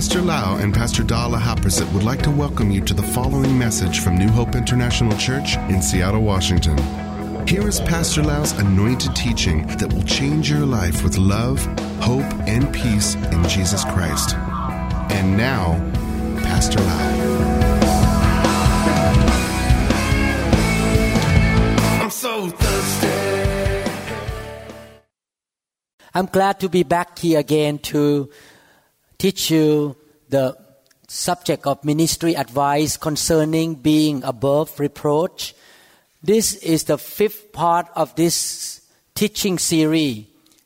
Pastor Lau and Pastor Dala Haprasit would like to welcome you to the following message from New Hope International Church in Seattle, Washington. Here is Pastor Lau's anointed teaching that will change your life with love, hope, and peace in Jesus Christ. And now, Pastor Lau. I'm so thirsty. I'm glad to be back here again to teach you the subject of ministry advice concerning being above reproach. This is the fifth part of this teaching series,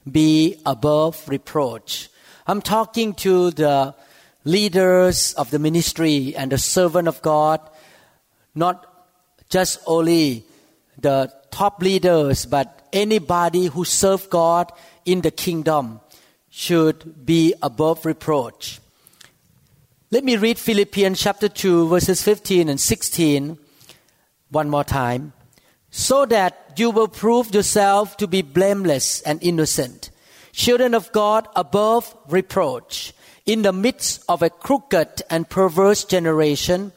Be Above Reproach. I'm talking to the leaders of the ministry and the servant of God, not just only the top leaders, but anybody who serve God in the kingdom should be above reproach. Let me read Philippians chapter 2, verses 15 and 16 one more time. So that you will prove yourself to be blameless and innocent, children of God above reproach, in the midst of a crooked and perverse generation,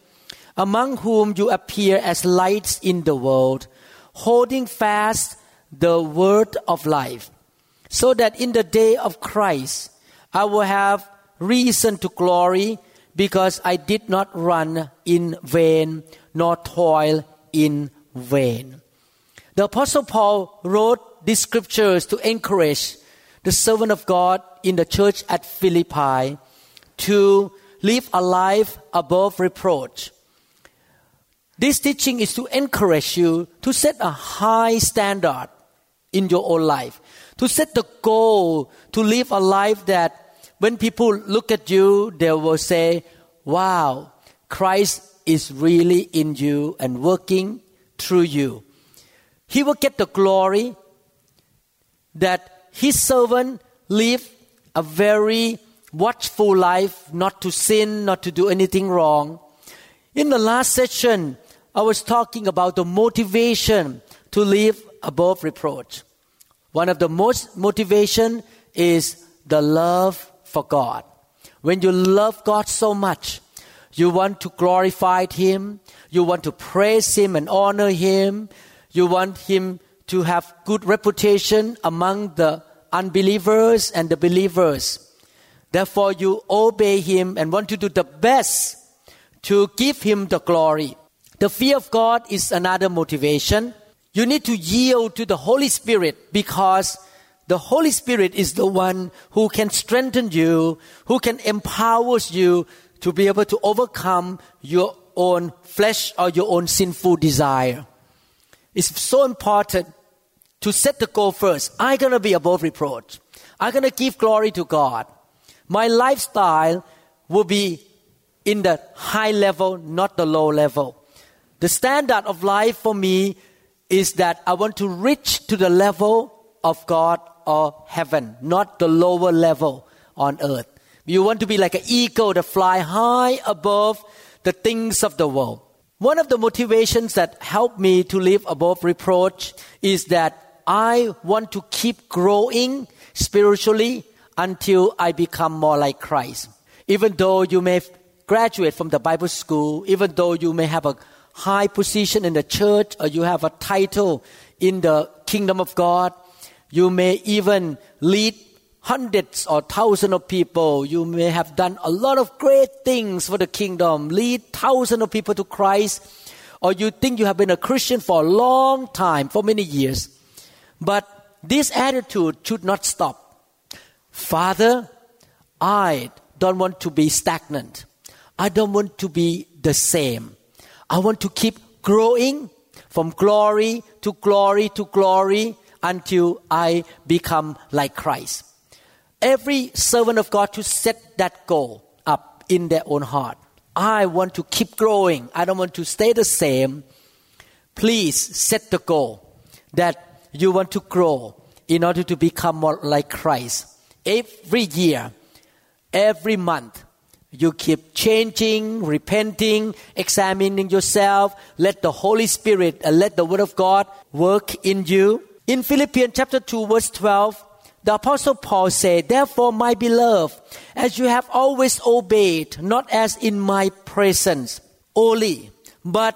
among whom you appear as lights in the world, holding fast the word of life so that in the day of Christ I will have reason to glory because I did not run in vain nor toil in vain. The Apostle Paul wrote these scriptures to encourage the servant of God in the church at Philippi to live a life above reproach. This teaching is to encourage you to set a high standard in your own life to set the goal to live a life that when people look at you, they will say, wow, Christ is really in you and working through you. He will get the glory that his servant live a very watchful life, not to sin, not to do anything wrong. In the last session, I was talking about the motivation to live above reproach. One of the most motivation is the love for God. When you love God so much, you want to glorify Him, you want to praise Him and honor Him, you want Him to have good reputation among the unbelievers and the believers. Therefore, you obey Him and want to do the best to give Him the glory. The fear of God is another motivation. You need to yield to the Holy Spirit because the Holy Spirit is the one who can strengthen you, who can empower you to be able to overcome your own flesh or your own sinful desire. It's so important to set the goal first. I'm going to be above reproach. I'm going to give glory to God. My lifestyle will be in the high level, not the low level. The standard of life for me is that I want to reach to the level of God or heaven, not the lower level on earth. You want to be like an eagle to fly high above the things of the world. One of the motivations that helped me to live above reproach is that I want to keep growing spiritually until I become more like Christ. Even though you may graduate from the Bible school, even though you may have a high position in the church or you have a title in the kingdom of God. You may even lead hundreds or thousands of people. You may have done a lot of great things for the kingdom, lead thousands of people to Christ, or you think you have been a Christian for a long time, for many years. But this attitude should not stop. Father, I don't want to be stagnant. I don't want to be the same. I want to keep growing from glory to glory to glory until I become like Christ. Every servant of God to set that goal up in their own heart. I want to keep growing. I don't want to stay the same. Please set the goal that you want to grow in order to become more like Christ. Every year, every month, you keep changing, repenting, examining yourself. Let the Holy Spirit and let the Word of God work in you. In Philippians chapter 2 verse 12, The Apostle Paul said, Therefore, my beloved, as you have always obeyed, not as in my presence only, but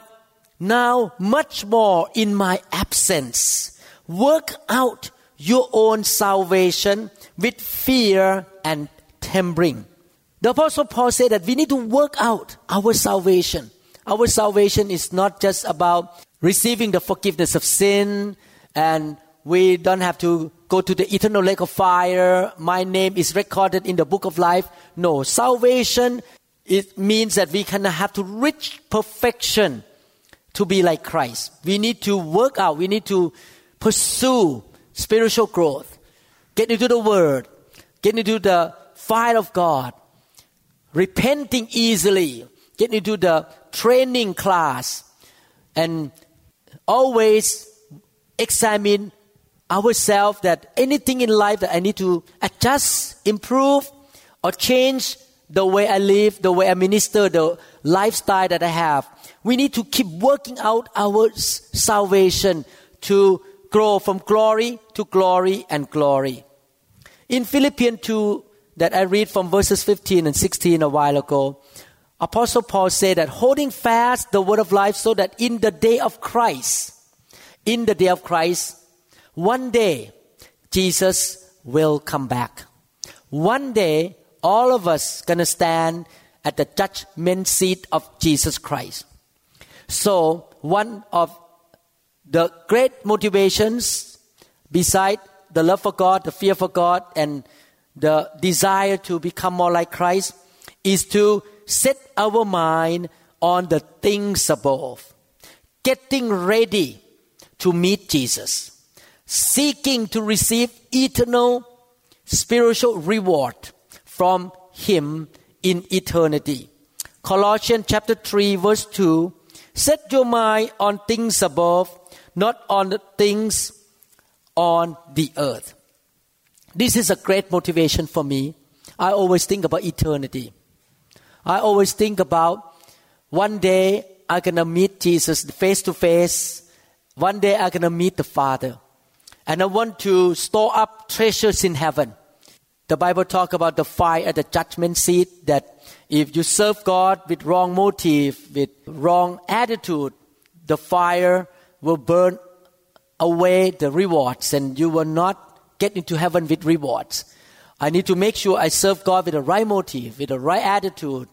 now much more in my absence, work out your own salvation with fear and trembling. The Apostle Paul said that we need to work out our salvation. Our salvation is not just about receiving the forgiveness of sin and we don't have to go to the eternal lake of fire. My name is recorded in the book of life. No, salvation it means that we can have to reach perfection to be like Christ. We need to work out, we need to pursue spiritual growth, get into the Word, get into the fire of God, repenting easily, get into the training class, and always examine ourselves that anything in life that I need to adjust, improve, or change the way I live, the way I minister, the lifestyle that I have. We need to keep working out our salvation to grow from glory to glory and glory. In Philippians 2, that I read from verses 15 and 16 a while ago, Apostle Paul said that holding fast the word of life so that in the day of Christ, in the day of Christ, one day Jesus will come back. One day all of us gonna stand at the judgment seat of Jesus Christ. So one of the great motivations beside the love for God, the fear for God, and the desire to become more like Christ is to set our mind on the things above, getting ready to meet Jesus, seeking to receive eternal spiritual reward from Him in eternity. Colossians chapter 3, verse 2 Set your mind on things above, not on the things on the earth. This is a great motivation for me. I always think about eternity. I always think about one day I'm gonna meet Jesus face to face. One day I'm gonna meet the Father. And I want to store up treasures in heaven. The Bible talk about the fire at the judgment seat that if you serve God with wrong motive, with wrong attitude, the fire will burn away the rewards and you will not get into heaven with rewards. I need to make sure I serve God with the right motive, with the right attitude.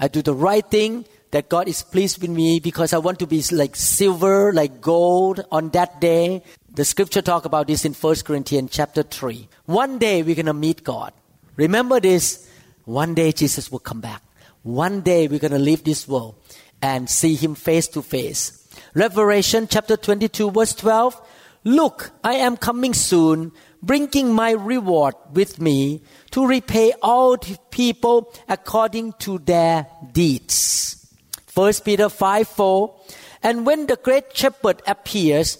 I do the right thing that God is pleased with me because I want to be like silver, like gold on that day. The scripture talk about this in 1 Corinthians chapter 3. One day we're going to meet God. Remember this. One day Jesus will come back. One day we're going to leave this world and see him face to face. Revelation chapter 22 verse 12. Look, I am coming soon, bringing my reward with me to repay all people according to their deeds. 1 Peter 5 4. And when the great shepherd appears,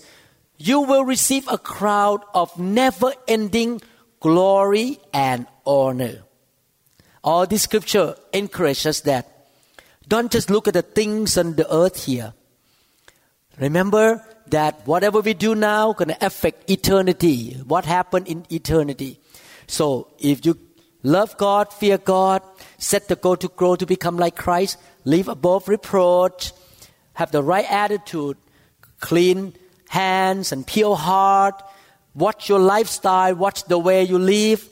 you will receive a crowd of never ending glory and honor. All this scripture encourages that. Don't just look at the things on the earth here. Remember that whatever we do now going to affect eternity. What happened in eternity. So if you love God, fear God, set the goal to grow to become like Christ, live above reproach, have the right attitude, clean hands and pure heart, watch your lifestyle, watch the way you live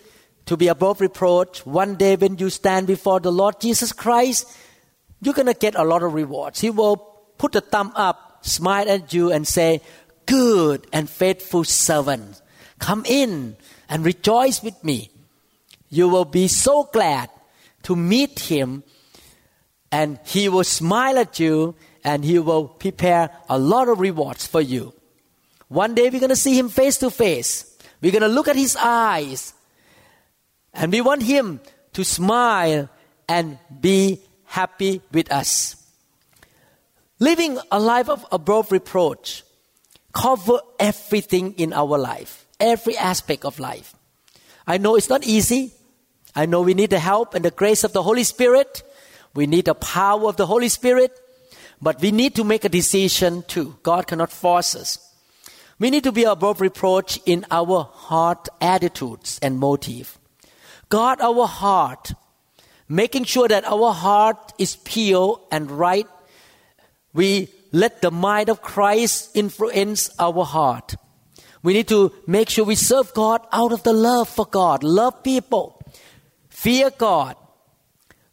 to be above reproach. One day when you stand before the Lord Jesus Christ, you're going to get a lot of rewards. He will put a thumb up, smile at you and say, good and faithful servant, come in and rejoice with me. You will be so glad to meet him and he will smile at you and he will prepare a lot of rewards for you. One day we're going to see him face to face. We're going to look at his eyes and we want him to smile and be happy with us. Living a life of above reproach cover everything in our life, every aspect of life. I know it's not easy. I know we need the help and the grace of the Holy Spirit. We need the power of the Holy Spirit. But we need to make a decision too. God cannot force us. We need to be above reproach in our heart attitudes and motive. Guard our heart, making sure that our heart is pure and right. We let the mind of Christ influence our heart. We need to make sure we serve God out of the love for God, love people, fear God.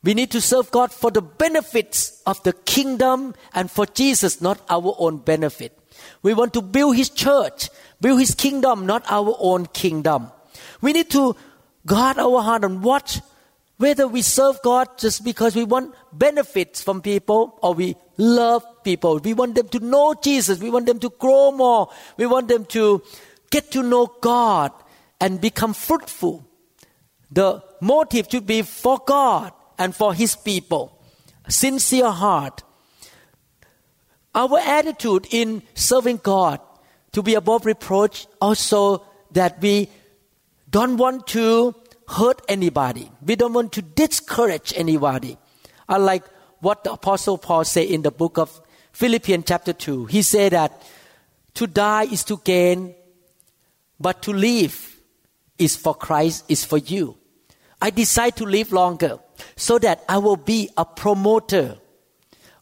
We need to serve God for the benefits of the kingdom and for Jesus, not our own benefit. We want to build His church, build His kingdom, not our own kingdom. We need to guard our heart and watch whether we serve God just because we want benefits from people or we love people. We want them to know Jesus. We want them to grow more. We want them to get to know God and become fruitful. The motive should be for God and for His people. Sincere heart. Our attitude in serving God to be above reproach also that we don't want to hurt anybody. We don't want to discourage anybody. Unlike what the Apostle Paul said in the book of Philippians chapter 2. He said that to die is to gain, but to live is for Christ, is for you. I decide to live longer so that I will be a promoter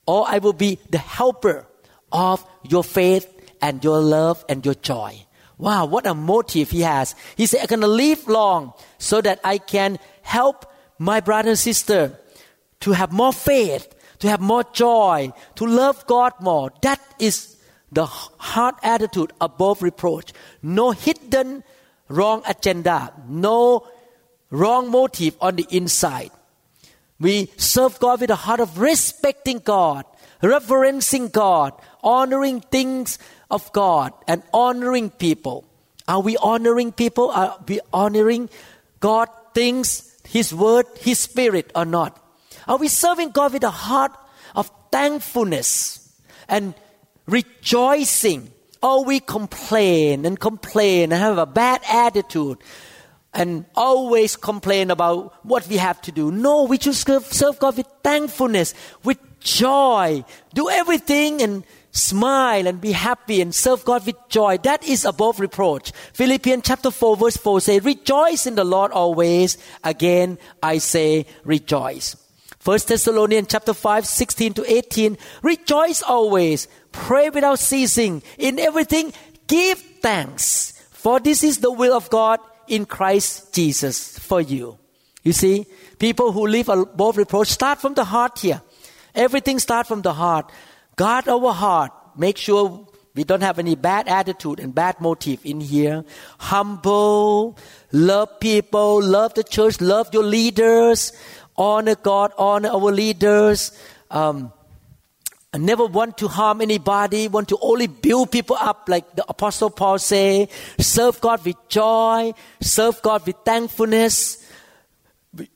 or I will be the helper of your faith and your love and your joy. Wow, what a motive he has. He said, I'm going to live long so that I can help my brother and sister to have more faith, to have more joy, to love God more. That is the heart attitude above reproach. No hidden wrong agenda, no wrong motive on the inside. We serve God with a heart of respecting God, reverencing God, honoring things of God and honoring people. Are we honoring people? Are we honoring God, things, His Word, His Spirit, or not? Are we serving God with a heart of thankfulness and rejoicing? Or we complain and complain and have a bad attitude and always complain about what we have to do? No, we should serve God with thankfulness, with joy. Do everything and smile and be happy and serve God with joy. That is above reproach. Philippians chapter 4 verse 4 says, Rejoice in the Lord always. Again, I say rejoice. 1 Thessalonians chapter 5, 16 to 18. Rejoice always. Pray without ceasing. In everything, give thanks. For this is the will of God in Christ Jesus for you. You see, people who live above reproach start from the heart here. Everything starts from the heart. Guard our heart. Make sure we don't have any bad attitude and bad motive in here. Humble, love people, love the church, love your leaders, honor God, honor our leaders. Um, never want to harm anybody, want to only build people up like the apostle Paul say, serve God with joy, serve God with thankfulness.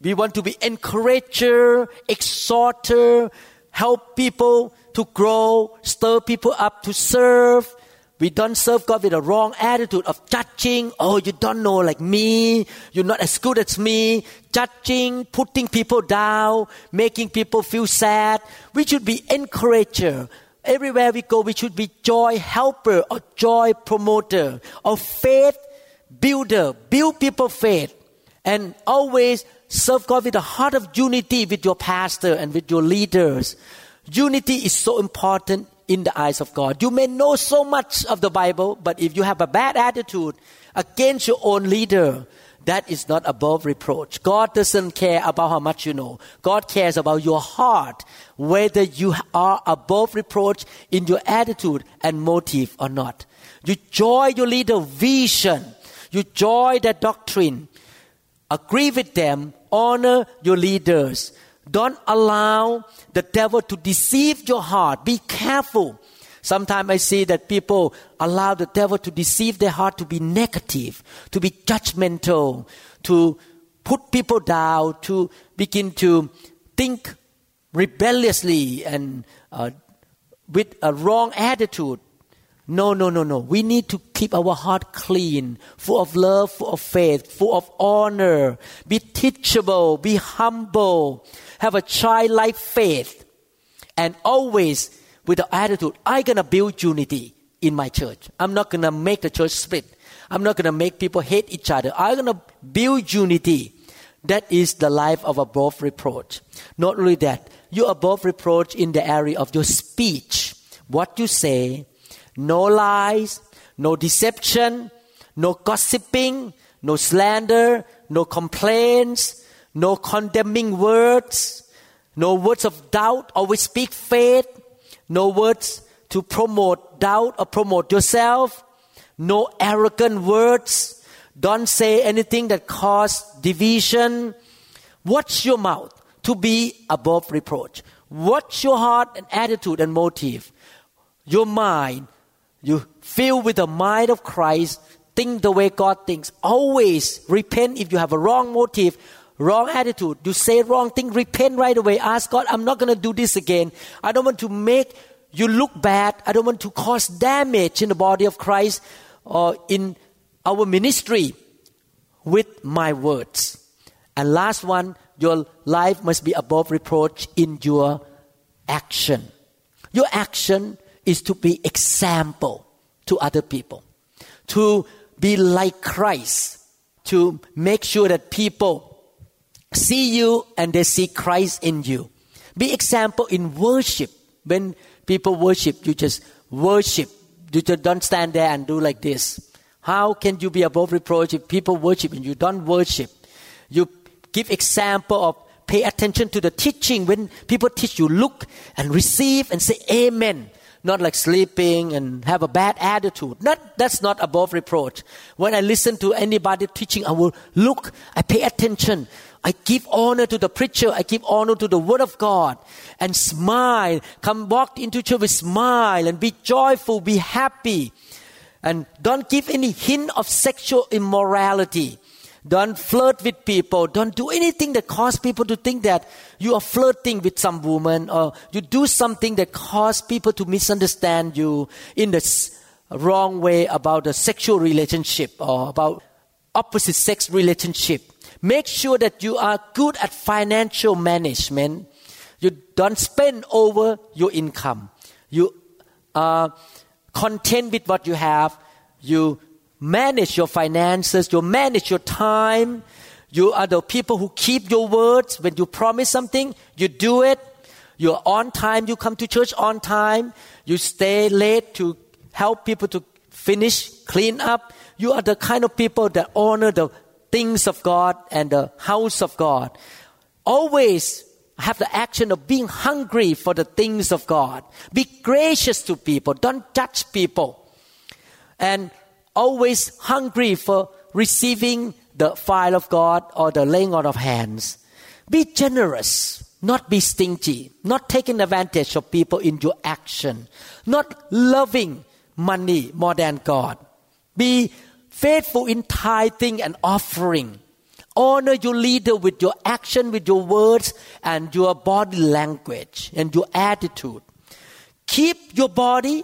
We want to be encourager, exhorter, help people to grow, stir people up to serve. We don't serve God with a wrong attitude of judging. Oh, you don't know like me. You're not as good as me. Judging, putting people down, making people feel sad. We should be encourager. Everywhere we go, we should be joy helper or joy promoter or faith builder. Build people faith. And always serve God with a heart of unity with your pastor and with your leaders. Unity is so important in the eyes of God. You may know so much of the Bible, but if you have a bad attitude against your own leader, that is not above reproach. God doesn't care about how much you know. God cares about your heart, whether you are above reproach in your attitude and motive or not. You joy your leader vision. You joy their doctrine. Agree with them. Honor your leaders. Don't allow the devil to deceive your heart. Be careful. Sometimes I see that people allow the devil to deceive their heart to be negative, to be judgmental, to put people down, to begin to think rebelliously and uh, with a wrong attitude. No, no, no, no. We need to keep our heart clean, full of love, full of faith, full of honor. Be teachable, be humble, have a childlike faith, and always with the attitude, I'm gonna build unity. in my church. I'm not going to make the church split. I'm not going to make people hate each other. I'm going to build unity. That is the life of above reproach. Not only that, you're above reproach in the area of your speech. What you say, no lies, no deception, no gossiping, no slander, no complaints, no condemning words, no words of doubt. Always speak faith, no words to promote doubt or promote yourself, no arrogant words. Don't say anything that cause division. Watch your mouth to be above reproach. Watch your heart and attitude and motive. Your mind, you fill with the mind of Christ, think the way God thinks. Always repent if you have a wrong motive, wrong attitude. You say wrong thing, repent right away. Ask God, I'm not going to do this again. I don't want to make you look bad. I don't want to cause damage in the body of Christ or in our ministry with my words. And last one, your life must be above reproach in your action. Your action is to be example to other people, to be like Christ, to make sure that people see you and they see Christ in you. Be example in worship. When people worship, you just worship. You just don't stand there and do like this. How can you be above reproach if people worship and you don't worship? You give example of pay attention to the teaching. When people teach you, look and receive and say amen. Not like sleeping and have a bad attitude. Not, that's not above reproach. When I listen to anybody teaching, I will look, I pay attention. I give honor to the preacher. I give honor to the word of God and smile. Come walk into church with smile and be joyful, be happy. And don't give any hint of sexual immorality. Don't flirt with people. Don't do anything that cause people to think that you are flirting with some woman or you do something that cause people to misunderstand you in the wrong way about the sexual relationship or about opposite sex relationship. Make sure that you are good at financial management. You don't spend over your income. You are content with what you have. You manage your finances. You manage your time. You are the people who keep your words. When you promise something, you do it. You're on time. You come to church on time. You stay late to help people to finish, clean up. You are the kind of people that honor the things of God and the house of God. Always have the action of being hungry for the things of God. Be gracious to people. Don't judge people. And always hungry for receiving the file of God or the laying on of hands. Be generous, not be stingy, not taking advantage of people in your action, not loving money more than God. Be faithful in tithing and offering. Honor your leader with your action, with your words, and your body language and your attitude. Keep your body,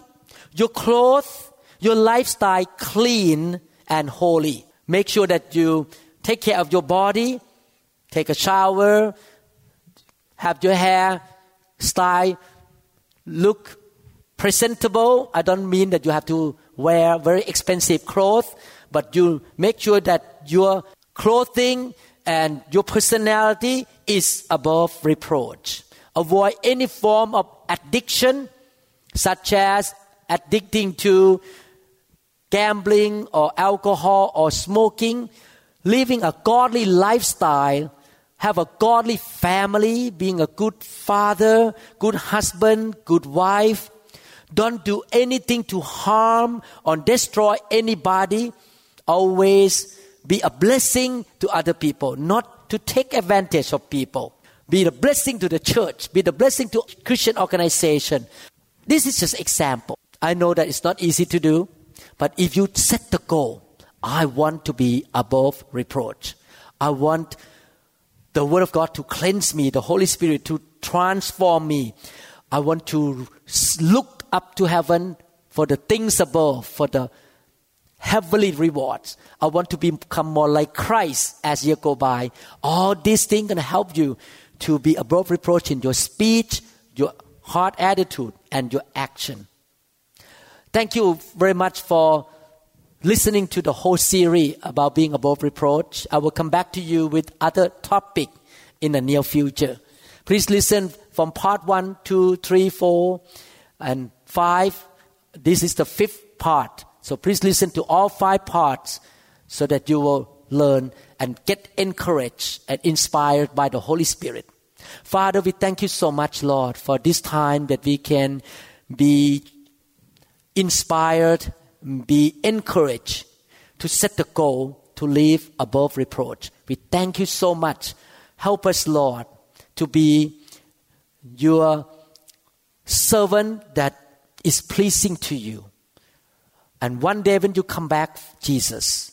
your clothes, your lifestyle clean and holy. Make sure that you take care of your body, take a shower, have your hair style, look presentable. I don't mean that you have to wear very expensive clothes, but you make sure that your clothing and your personality is above reproach. Avoid any form of addiction, such as addicting to gambling or alcohol or smoking, living a godly lifestyle, have a godly family, being a good father, good husband, good wife. Don't do anything to harm or destroy anybody always be a blessing to other people, not to take advantage of people. Be the blessing to the church, be the blessing to Christian organization. This is just example. I know that it's not easy to do, but if you set the goal, I want to be above reproach. I want the Word of God to cleanse me, the Holy Spirit to transform me. I want to look up to heaven for the things above, for the heavenly rewards. I want to become more like Christ as years go by. All these things to help you to be above reproach in your speech, your heart attitude, and your action. Thank you very much for listening to the whole series about being above reproach. I will come back to you with other topic in the near future. Please listen from part one, two, three, four, and five. This is the fifth part. So please listen to all five parts so that you will learn and get encouraged and inspired by the Holy Spirit. Father, we thank you so much, Lord, for this time that we can be inspired, be encouraged to set the goal to live above reproach. We thank you so much. Help us, Lord, to be your servant that is pleasing to you. And one day when you come back, Jesus,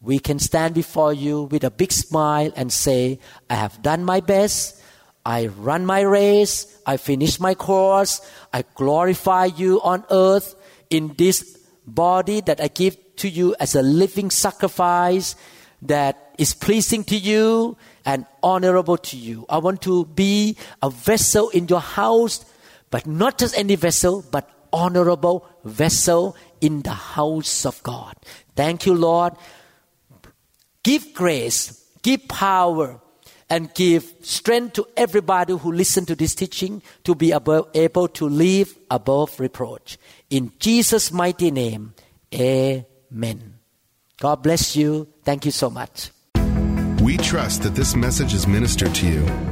we can stand before you with a big smile and say, I have done my best. I run my race. I finish my course. I glorify you on earth in this body that I give to you as a living sacrifice that is pleasing to you and honorable to you. I want to be a vessel in your house, but not just any vessel, but honorable vessel in the house of God. Thank you, Lord. Give grace, give power, and give strength to everybody who listen to this teaching to be able, able to live above reproach. In Jesus' mighty name, amen. God bless you. Thank you so much. We trust that this message is ministered to you.